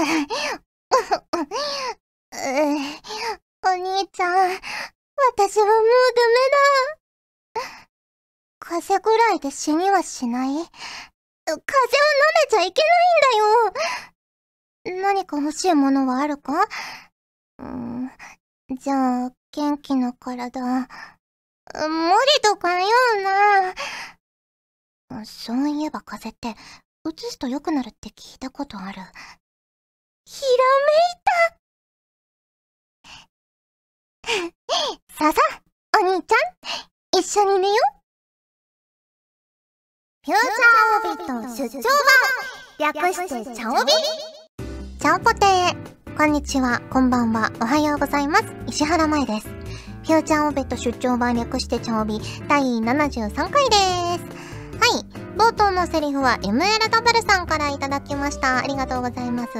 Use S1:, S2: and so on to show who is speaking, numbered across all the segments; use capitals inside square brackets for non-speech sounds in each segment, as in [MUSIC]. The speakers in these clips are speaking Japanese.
S1: [LAUGHS] お兄ちゃん、私はもうダメだ。風邪ぐらいで死にはしない風邪を舐めちゃいけないんだよ。何か欲しいものはあるか？うん、じゃあ、元気な体。無理とか言うな。そういえば風邪って、移すと良くなるって聞いたことある。ひらめいたさあさあ、お兄ちゃん、一緒に寝よフューチャーオービット出張版略してチャオビチャオポテーこんにちは、こんばんは、おはようございます。石原舞です。フューチャーオービット出張版略してチャオビ第73回です。冒頭のセリフは ML ダブルさんからいただきました。ありがとうございます。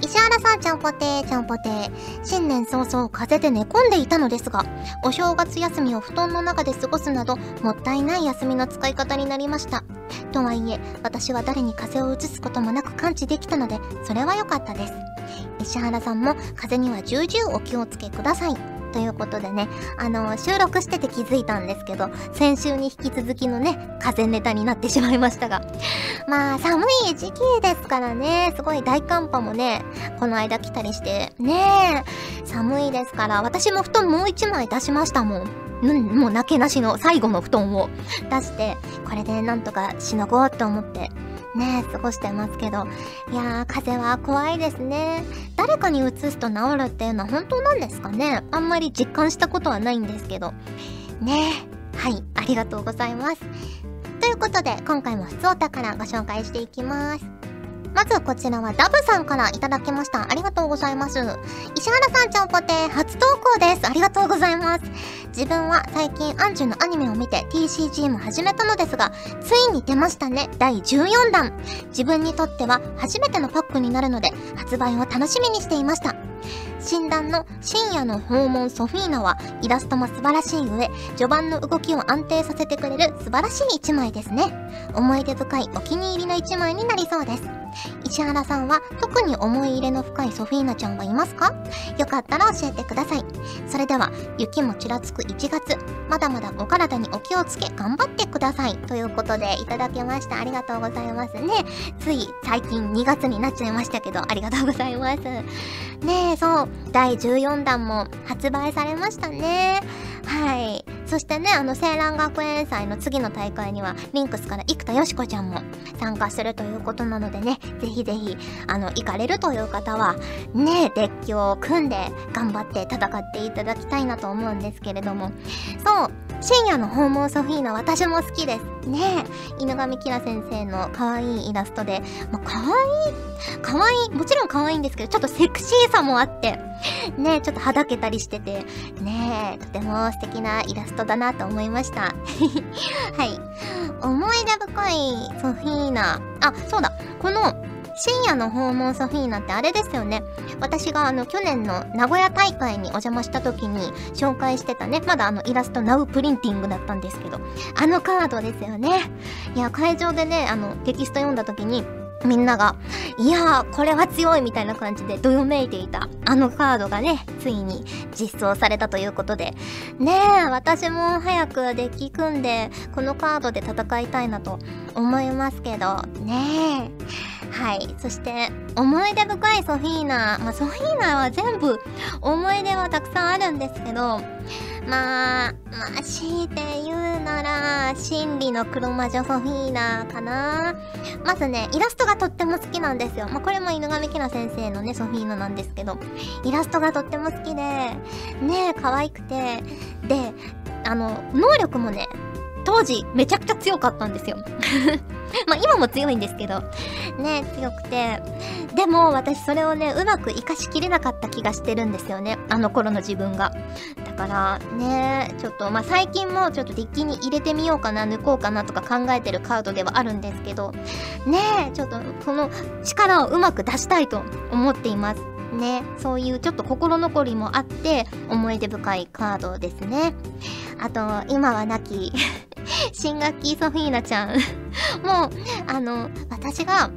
S1: 石原さん、ちゃんぽてー、ちゃんぽてー。新年早々風邪で寝込んでいたのですが、お正月休みを布団の中で過ごすなど、もったいない休みの使い方になりました。とはいえ、私は誰に風邪をうつすこともなく感知できたので、それは良かったです。石原さんも風邪には重々お気をつけください。ということでね、あの、収録してて気づいたんですけど、先週に引き続きのね、風ネタになってしまいましたが。[LAUGHS] まあ、寒い時期ですからね、すごい大寒波もね、この間来たりして、ねえ、寒いですから、私も布団もう一枚出しましたもん。うん、もうなけなしの最後の布団を出して、これでなんとかしのごうと思ってね過ごしてますけど。いやー、風邪は怖いですね。誰かに移すと治るっていうのは本当なんですかねあんまり実感したことはないんですけど。ねはい、ありがとうございます。ということで、今回も普通お宝ご紹介していきます。まずこちらはダブさんからいただきました。ありがとうございます。石原さんちゃんぽて初投稿です。ありがとうございます。自分は最近アンジュのアニメを見て TCG も始めたのですが、ついに出ましたね。第14弾。自分にとっては初めてのパックになるので、発売を楽しみにしていました。診断の深夜の訪問ソフィーナはイラストも素晴らしい上、序盤の動きを安定させてくれる素晴らしい一枚ですね。思い出深いお気に入りの一枚になりそうです。石原さんは特に思い入れの深いソフィーナちゃんはいますか？よかったら教えてください。それでは、雪もちらつく1月、まだまだお体にお気をつけ頑張ってください。ということでいただきました。ありがとうございますね。つい最近2月になっちゃいましたけど、ありがとうございます。ねえ、そう、第14弾も発売されましたね。はい。そしてね、あの、青蘭学園祭の次の大会には、リンクスから生田よしこちゃんも参加するということなのでね、ぜひぜひ、あの、行かれるという方は、ね、デッキを組んで頑張って戦っていただきたいなと思うんですけれども、そう、深夜の訪問ソフィーナ私も好きです。ね、犬神キラ先生の可愛いイラストで、まあ、可愛い、可愛い、もちろん可愛いんですけど、ちょっとセクシーさもあって、[LAUGHS] ね、ちょっとはだけたりしてて、ね、とても素敵なイラストだなと思いました。[LAUGHS] はい。思い出深いソフィーナ。あ、そうだ。この深夜の訪問ソフィーナってあれですよね。私があの去年の名古屋大会にお邪魔した時に紹介してたね、まだあのイラストナウプリンティングだったんですけど、あのカードですよね。いや、会場でね、あのテキスト読んだ時に、みんなが、いやー、これは強いみたいな感じでどよめいていた、あのカードがね、ついに実装されたということで、ねえ、私も早くデッキ組んで、このカードで戦いたいなと思いますけど、ねえ。はい。そして、思い出深いソフィーナ。まあ、ソフィーナは全部思い出はたくさんあるんですけど、まあ、まあ、強いて言うなら、真理の黒魔女ソフィーナかな。まずね、イラストがとっても好きなんですよ。まあ、これも犬神キラ先生のね、ソフィーナなんですけど、イラストがとっても好きで、ねえ、可愛くて、で、あの、能力もね、当時めちゃくちゃ強かったんですよ [LAUGHS] まあ今も強いんですけど、ね、強くて。でも私それをね、うまく活かしきれなかった気がしてるんですよね。あの頃の自分が。からね、ちょっとまあ最近もちょっとデッキに入れてみようかな、抜こうかなとか考えてるカードではあるんですけど、ねちょっとこの力をうまく出したいと思っています。ね、そういうちょっと心残りもあって思い出深いカードですね。あと、今は亡き [LAUGHS] 新学期ソフィーナちゃん [LAUGHS] もう、あの、私が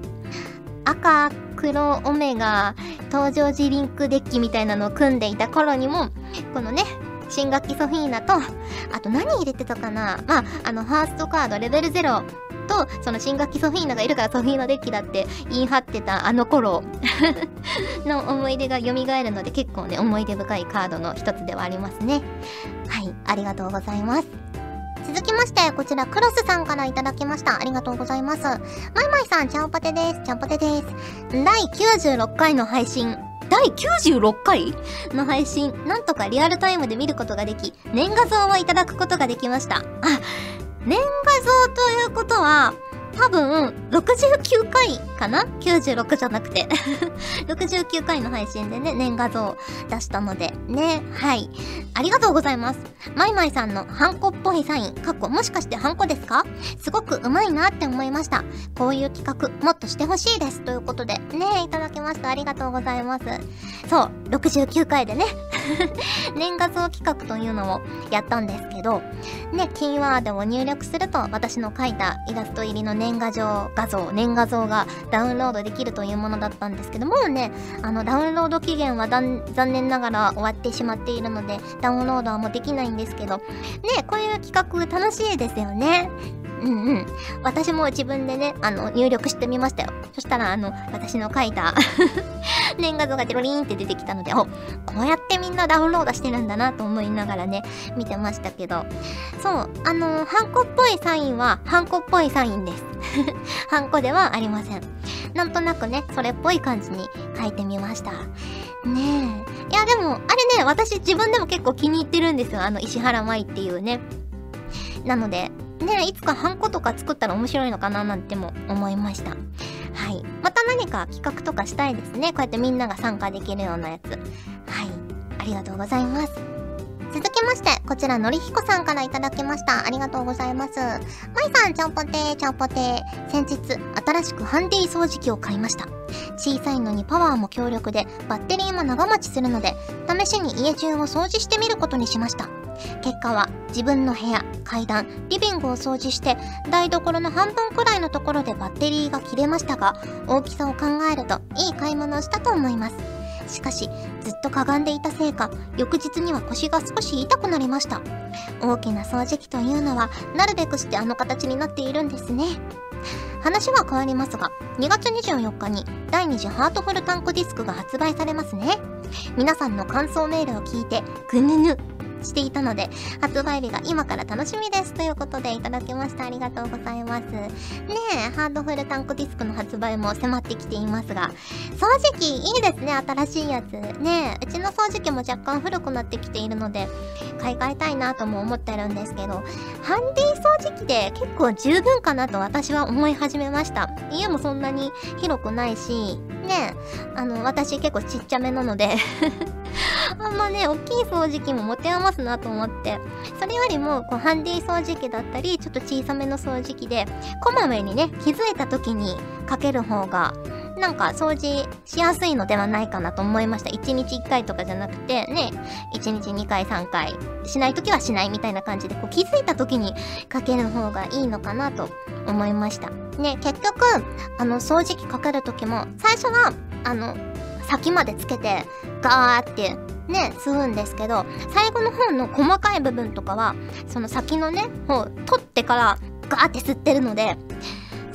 S1: 赤黒オメガ登場時リンクデッキみたいなのを組んでいた頃にもこのね新学期ソフィーナとあと何入れてたかなまああのファーストカードレベル0とその新学期ソフィーナがいるからソフィーナデッキだって言い張ってたあの頃 [LAUGHS] の思い出が蘇るので結構ね思い出深いカードの一つではありますねはいありがとうございます続きまして、こちら、クロスさんからいただきました。ありがとうございます。マイマイさん、ちゃんぽてです。ちゃんぽてです。第96回の配信。第96回の配信、なんとかリアルタイムで見ることができ、年賀像をいただくことができました。あ、年賀像ということは、多分、69回かな ?96 じゃなくて [LAUGHS] 69回の配信でね、年画像出したので、ね、はい。ありがとうございます。マイマイさんのハンコっぽいサイン、かっこもしかしてハンコですか？すごくうまいなって思いました。こういう企画、もっとしてほしいです。ということで、ね、いただきました。ありがとうございます。そう、69回でね [LAUGHS] 年画像企画というのをやったんですけど、ね、キーワードを入力すると、私の描いたイラスト入りの年画像、画像、年画像がダウンロードできるというものだったんですけどもうね、あの、ダウンロード期限は残念ながら終わってしまっているので、ダウンロードはもうできないんですけど、ね、こういう企画楽しいですよね。うんうん。私も自分でね、あの、入力してみましたよ。そしたら、あの、私の書いた [LAUGHS] 年画像がデロリーンって出てきたので、お、こうやってみんなダウンロードしてるんだなと思いながらね、見てましたけど。そう、あの、ハンコっぽいサインは、ハンコっぽいサインです。[LAUGHS] ハンコではありません。なんとなくね、それっぽい感じに書いてみました。ねえ。いや、でも、あれね、私自分でも結構気に入ってるんですよ。あの、石原舞っていうね。なので、ねいつかハンコとか作ったら面白いのかななんても思いました。はい。また何か企画とかしたいですね。こうやってみんなが参加できるようなやつ。はい。ありがとうございます。続きまして、こちら、のりひこさんからいただきました。ありがとうございます。まいさん、ちゃんぽてー、ちゃんぽてー。先日、新しくハンディ掃除機を買いました。小さいのにパワーも強力で、バッテリーも長持ちするので、試しに家中を掃除してみることにしました。結果は自分の部屋、階段、リビングを掃除して台所の半分くらいのところでバッテリーが切れましたが大きさを考えるといい買い物をしたと思います。しかしずっとかがんでいたせいか翌日には腰が少し痛くなりました。大きな掃除機というのはなるべくしてあの形になっているんですね。話は変わりますが、2月24日に第2次ハートフルタンクディスクが発売されますね。皆さんの感想メールを聞いて、ぐぬぬしていたので、発売日が今から楽しみです。ということでいただきました。ありがとうございます。ねえ、ハードフルタンクディスクの発売も迫ってきていますが、掃除機いいですね、新しいやつ。ねえ、うちの掃除機も若干古くなってきているので、買い替えたいなとも思ってるんですけど、ハンディ掃除機で結構十分かなと私は思い始めました。家もそんなに広くないし、ねあの、私結構ちっちゃめなので [LAUGHS] あんまね、大きい掃除機も持て余すなと思って、それよりも、こう、ハンディ掃除機だったり、ちょっと小さめの掃除機で、こまめにね、気づいた時にかける方が、なんか掃除しやすいのではないかなと思いました。1日1回とかじゃなくて、ね、1日2回3回、しない時はしないみたいな感じで、こう気づいた時にかける方がいいのかなと思いました。ね、結局、あの、掃除機かける時も、最初は、あの、先までつけて、ガーってね、吸うんですけど、最後の方の細かい部分とかは、その先のね、方、取ってからガーって吸ってるので、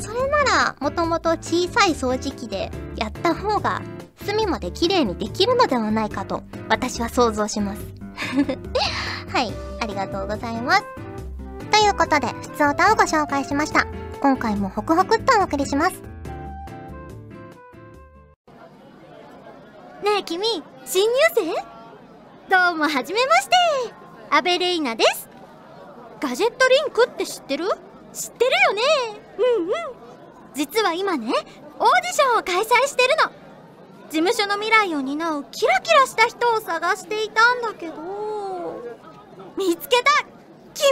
S1: それなら、もともと小さい掃除機でやった方が、隅まで綺麗にできるのではないかと、私は想像します。[LAUGHS] はい、ありがとうございます。ということで、普通歌をご紹介しました。今回もホクホクっとお送りします。
S2: ねえ君新入生？どうもはじめましてアベレイナですガジェットリンクって知ってる？知ってるよね。うんうん。実は今ねオーディションを開催してるの。事務所の未来を担うキラキラした人を探していたんだけど見つけた。君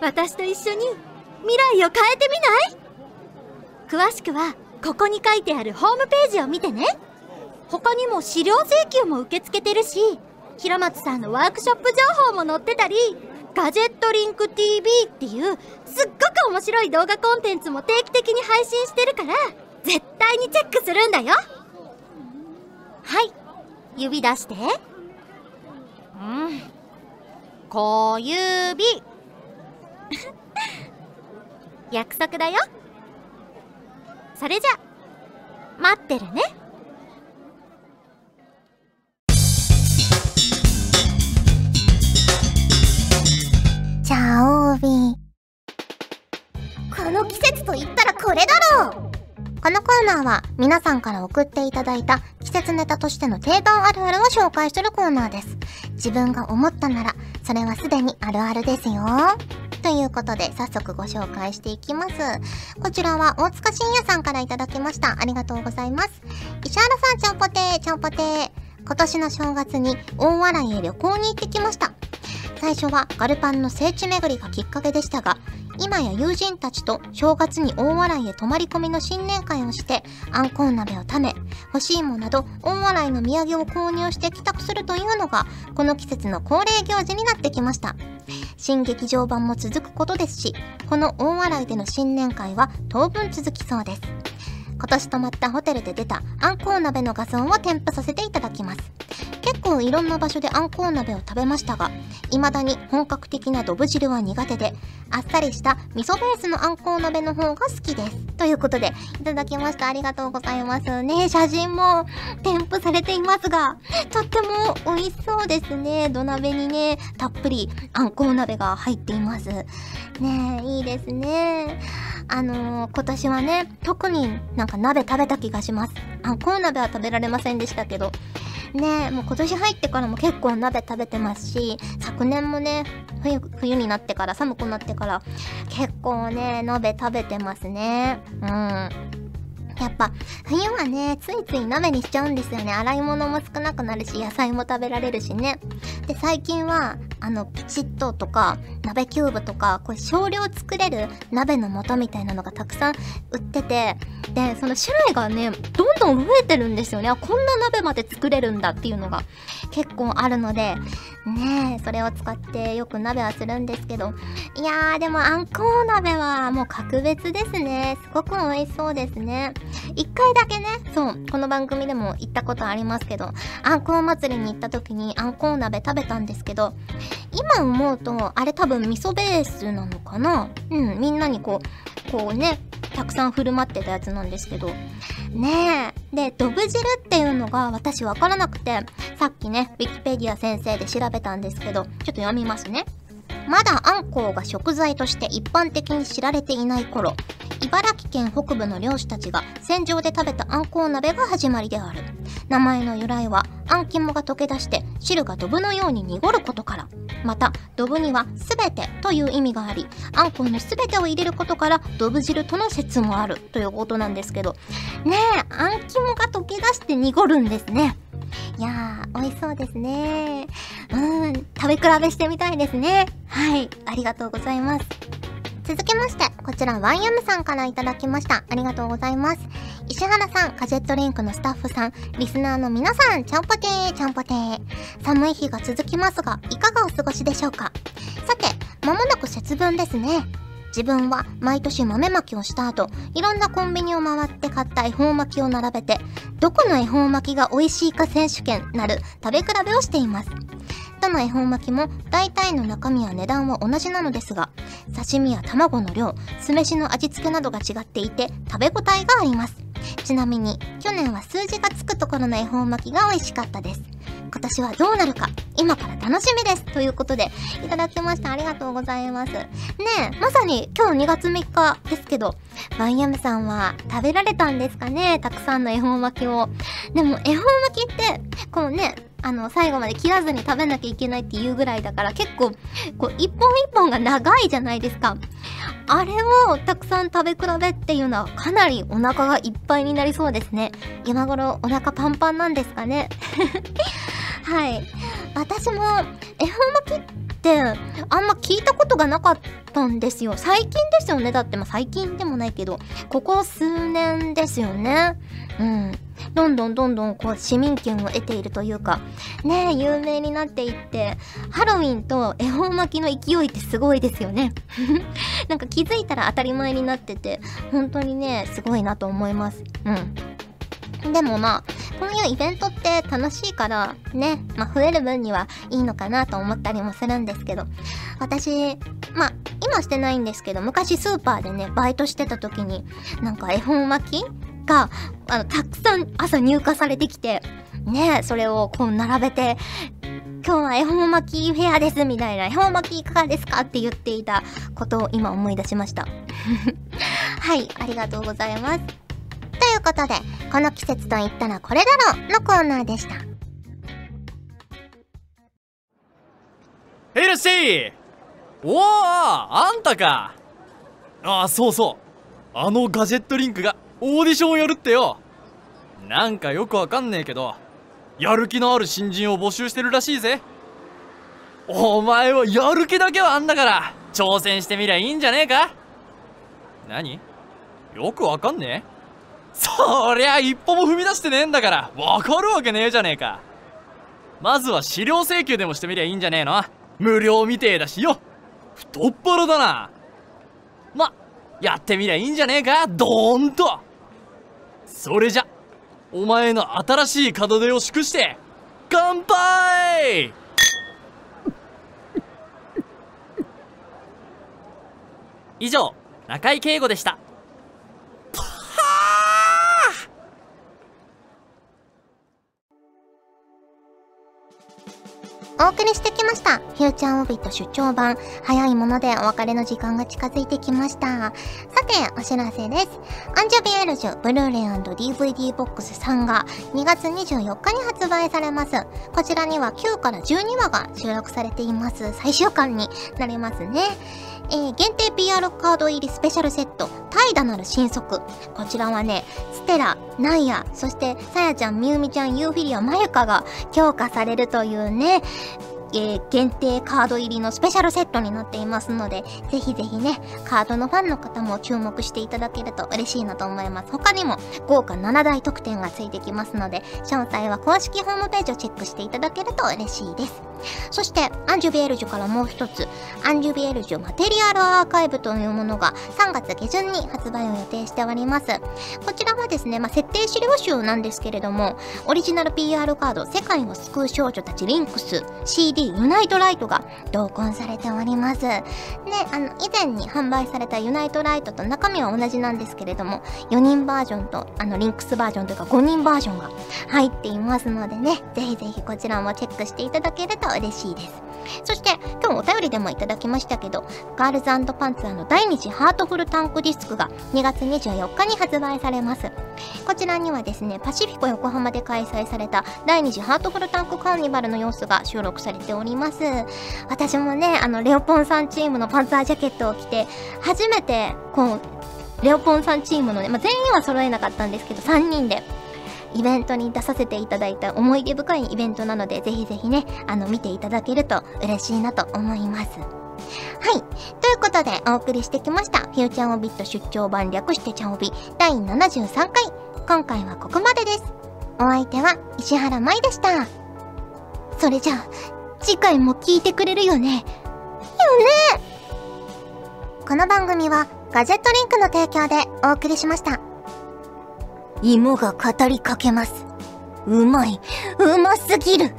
S2: だ。私と一緒に未来を変えてみない？詳しくはここに書いてあるホームページを見てね。他にも資料請求も受け付けてるし平松さんのワークショップ情報も載ってたりガジェットリンク TV っていうすっごく面白い動画コンテンツも定期的に配信してるから絶対にチェックするんだよ。はい指出して。うん。小指 [LAUGHS] 約束だよ。それじゃ待ってるね。
S1: チャオビこの季節と言ったらこれだろうこのコーナーは皆さんから送っていただいた季節ネタとしての定番あるあるを紹介するコーナーです。自分が思ったなら、それはすでにあるあるですよ。ということで、早速ご紹介していきます。こちらは大塚信也さんからいただきました。ありがとうございます。石原さん、ちゃんぽてー、ちゃんぽてー。今年の正月に大笑いへ旅行に行ってきました。最初はガルパンの聖地巡りがきっかけでしたが、今や友人たちと正月に大笑いへ泊まり込みの新年会をして、あんこう鍋を食べ、欲しいものなど大笑いの土産を購入して帰宅するというのが、この季節の恒例行事になってきました。新劇場版も続くことですし、この大笑いでの新年会は当分続きそうです。今年泊まったホテルで出たあんこう鍋の画像を添付させていただきます。結構いろんな場所であんこう鍋を食べましたが、未だに本格的などぶ汁は苦手で、あっさりした味噌ベースのあんこう鍋の方が好きです。ということで、いただきました。ありがとうございますね。写真も添付されていますが、とっても美味しそうですね。土鍋にね、たっぷりあんこう鍋が入っています。ねえ、いいですね。あのー、今年はね、特になんか鍋食べた気がします。あんこう鍋は食べられませんでしたけど、ねもう今年入ってからも結構鍋食べてますし、昨年もね、冬、冬になってから、寒くなってから、結構ね、鍋食べてますね。うん。やっぱ、冬はね、ついつい鍋にしちゃうんですよね。洗い物も少なくなるし、野菜も食べられるしね。で、最近は、あの、ピチッととか、鍋キューブとか、これ少量作れる鍋の素みたいなのがたくさん売ってて、で、その種類がね、どんどん増えてるんですよね。あ、こんな鍋まで作れるんだっていうのが結構あるので、ねそれを使ってよく鍋はするんですけど、いやー、でもあんこう鍋はもう格別ですね。すごく美味しそうですね。一回だけね、そう、この番組でも行ったことありますけど、あんこう祭りに行った時にあんこう鍋食べたんですけど、今思うと、あれ多分味噌ベースなのかな？うん、みんなにこう、こうね、たくさん振る舞ってたやつなんですけど、ねえ。で、ドブ汁っていうのが私わからなくて、さっきね、ウィキペディア先生で調べたんですけど、ちょっと読みますね。まだあんこうが食材として一般的に知られていない頃、茨城県北部の漁師たちが戦場で食べたあんこう鍋が始まりである。名前の由来は、あん肝が溶け出して汁がドブのように濁ることから。また、ドブには全てという意味があり、あんこうの全てを入れることから、ドブ汁との説もあるということなんですけど、ねえ、あん肝が溶け出して濁るんですね。いやー、美味しそうですね。うん、食べ比べしてみたいですね。はい、ありがとうございます。続きまして、こちら YM さんからいただきました。ありがとうございます。石原さん、カジェットリンクのスタッフさん、リスナーの皆さん、ちゃんぽてー、ちゃんぽてー。寒い日が続きますが、いかがお過ごしでしょうかさて、まもなく節分ですね。自分は毎年豆まきをした後、いろんなコンビニを回って買った恵方巻きを並べて、どこの恵方巻きが美味しいか選手権なる食べ比べをしています。どの恵方巻きも大体の中身や値段は同じなのですが、刺身や卵の量、酢飯の味付けなどが違っていて食べ応えがあります。ちなみに、去年は数字がつくところの恵方巻きが美味しかったです。今年はどうなるか、今から楽しみですということで、いただきました。ありがとうございます。ねえ、まさに今日2月3日ですけど、バイヤムさんは食べられたんですかね？たくさんの恵方巻きを。でも、恵方巻きって、このね、あの、最後まで切らずに食べなきゃいけないっていうぐらいだから結構、こう、一本一本が長いじゃないですか。あれをたくさん食べ比べっていうのはかなりお腹がいっぱいになりそうですね。今頃お腹パンパンなんですかね？[LAUGHS] はい。私も恵方巻きってあんま聞いたことがなかったんですよ。最近ですよね。だってまあ最近でもないけど、ここ数年ですよね。うん。どんどんどんどんこう市民権を得ているというかね有名になっていってハロウィンと恵方巻きの勢いってすごいですよね [LAUGHS] なんか気づいたら当たり前になってて本当にねすごいなと思いますうんでもまあこういうイベントって楽しいからね、まあ、増える分にはいいのかなと思ったりもするんですけど。私まあ今してないんですけど昔スーパーでねバイトしてた時になんか恵方巻きがあのたくさん朝入荷されてきてねそれをこう並べて今日は恵方巻きフェアですみたいな恵方巻きいかがですかって言っていたことを今思い出しました。[LAUGHS] はいありがとうございます。いうことでこの季節と言ったらこれだろうのコーナーでした。
S3: ヘルシー!おおあんたか!ああそうそう。あのガジェットリンクがオーディションをやるってよ。なんかよくわかんねえけどやる気のある新人を募集してるらしいぜ。お前はやる気だけはあんだから挑戦してみりゃいいんじゃねえか?何?よくわかんねえ?そりゃ一歩も踏み出してねえんだから。わかるわけねえじゃねえか。まずは資料請求でもしてみりゃいいんじゃねえの。無料みてえだしよ。太っ腹だな。まやってみりゃいいんじゃねえか。ドーンと。それじゃお前の新しい門出を祝して乾杯！[LAUGHS] 以上中井圭吾でした。Ah! [LAUGHS]
S1: お送りしてきました。フューチャーオビット出張版。早いものでお別れの時間が近づいてきました。さて、お知らせです。アンジュビエルジュ、ブルーレイ &DVD ボックス3が2月24日に発売されます。こちらには9から12話が収録されています。最終巻になりますね。えー、限定 PR カード入りスペシャルセット、怠惰なる新作。こちらはね、ステラ、ナイア、そしてさやちゃん、みゆみちゃん、ユーフィリア、まゆかが強化されるというね、えー、限定カード入りのスペシャルセットになっていますので、ぜひぜひね、カードのファンの方も注目していただけると嬉しいなと思います。他にも豪華7大特典がついてきますので、詳細は公式ホームページをチェックしていただけると嬉しいです。そして、アンジュビエルジュからもう一つ、アンジュビエルジュマテリアルアーカイブというものが3月下旬に発売を予定しております。こちらはですね、まあ、設定資料集なんですけれども、オリジナル PR カード、世界を救う少女たちリンクス、CD ユナイトライトが同梱されております。で、あの、以前に販売されたユナイトライトと中身は同じなんですけれども、4人バージョンと、あの、リンクスバージョンというか5人バージョンが入っていますのでね、ぜひぜひこちらもチェックしていただけると嬉しいです。そして、今日お便りでもいただきましたけど、ガールズパンツァーの第2次ハートフルタンクディスクが2月24日に発売されます。こちらにはですね、パシフィコ横浜で開催された第2次ハートフルタンクカーニバルの様子が収録されております。私もね、あの、レオポンさんチームのパンツァージャケットを着て、初めて、こう、レオポンさんチームのね、まあ、全員は揃えなかったんですけど、3人でイベントに出させていただいた思い出深いイベントなので、ぜひぜひね、あの、見ていただけると嬉しいなと思います。はい。ということで、お送りしてきました、フューチャーオビット出張版略してチャオビ第73回。今回はここまでです。お相手は石原舞でした。それじゃあ、次回も聞いてくれるよね。よねこの番組はガジェットリンクの提供でお送りしました。芋が語りかけます。うまい、うますぎる。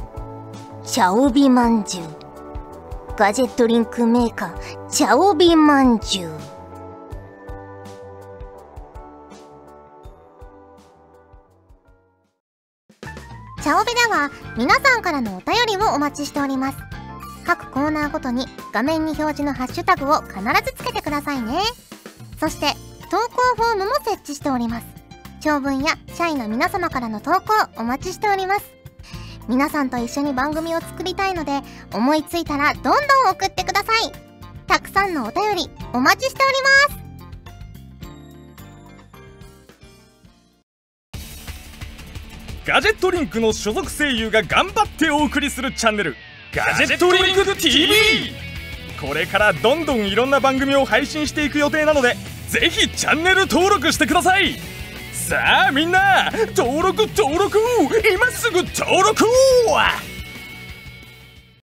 S1: チャオビまんじゅう。ガジェットリンクメーカー、チャオビまんじゅう。チャオビでは皆さんからのお便りをお待ちしております。各コーナーごとに画面に表示のハッシュタグを必ずつけてくださいね。そして投稿フォームも設置しております。長文や社員の皆様からの投稿お待ちしております。皆さんと一緒に番組を作りたいので、思いついたらどんどん送ってください。たくさんのお便りお待ちしております。
S4: ガジェットリンクの所属声優が頑張ってお送りするチャンネルガジェットリンク TV これからどんどんいろんな番組を配信していく予定なのでぜひチャンネル登録してください
S5: さあみんな登録登録。今すぐ登録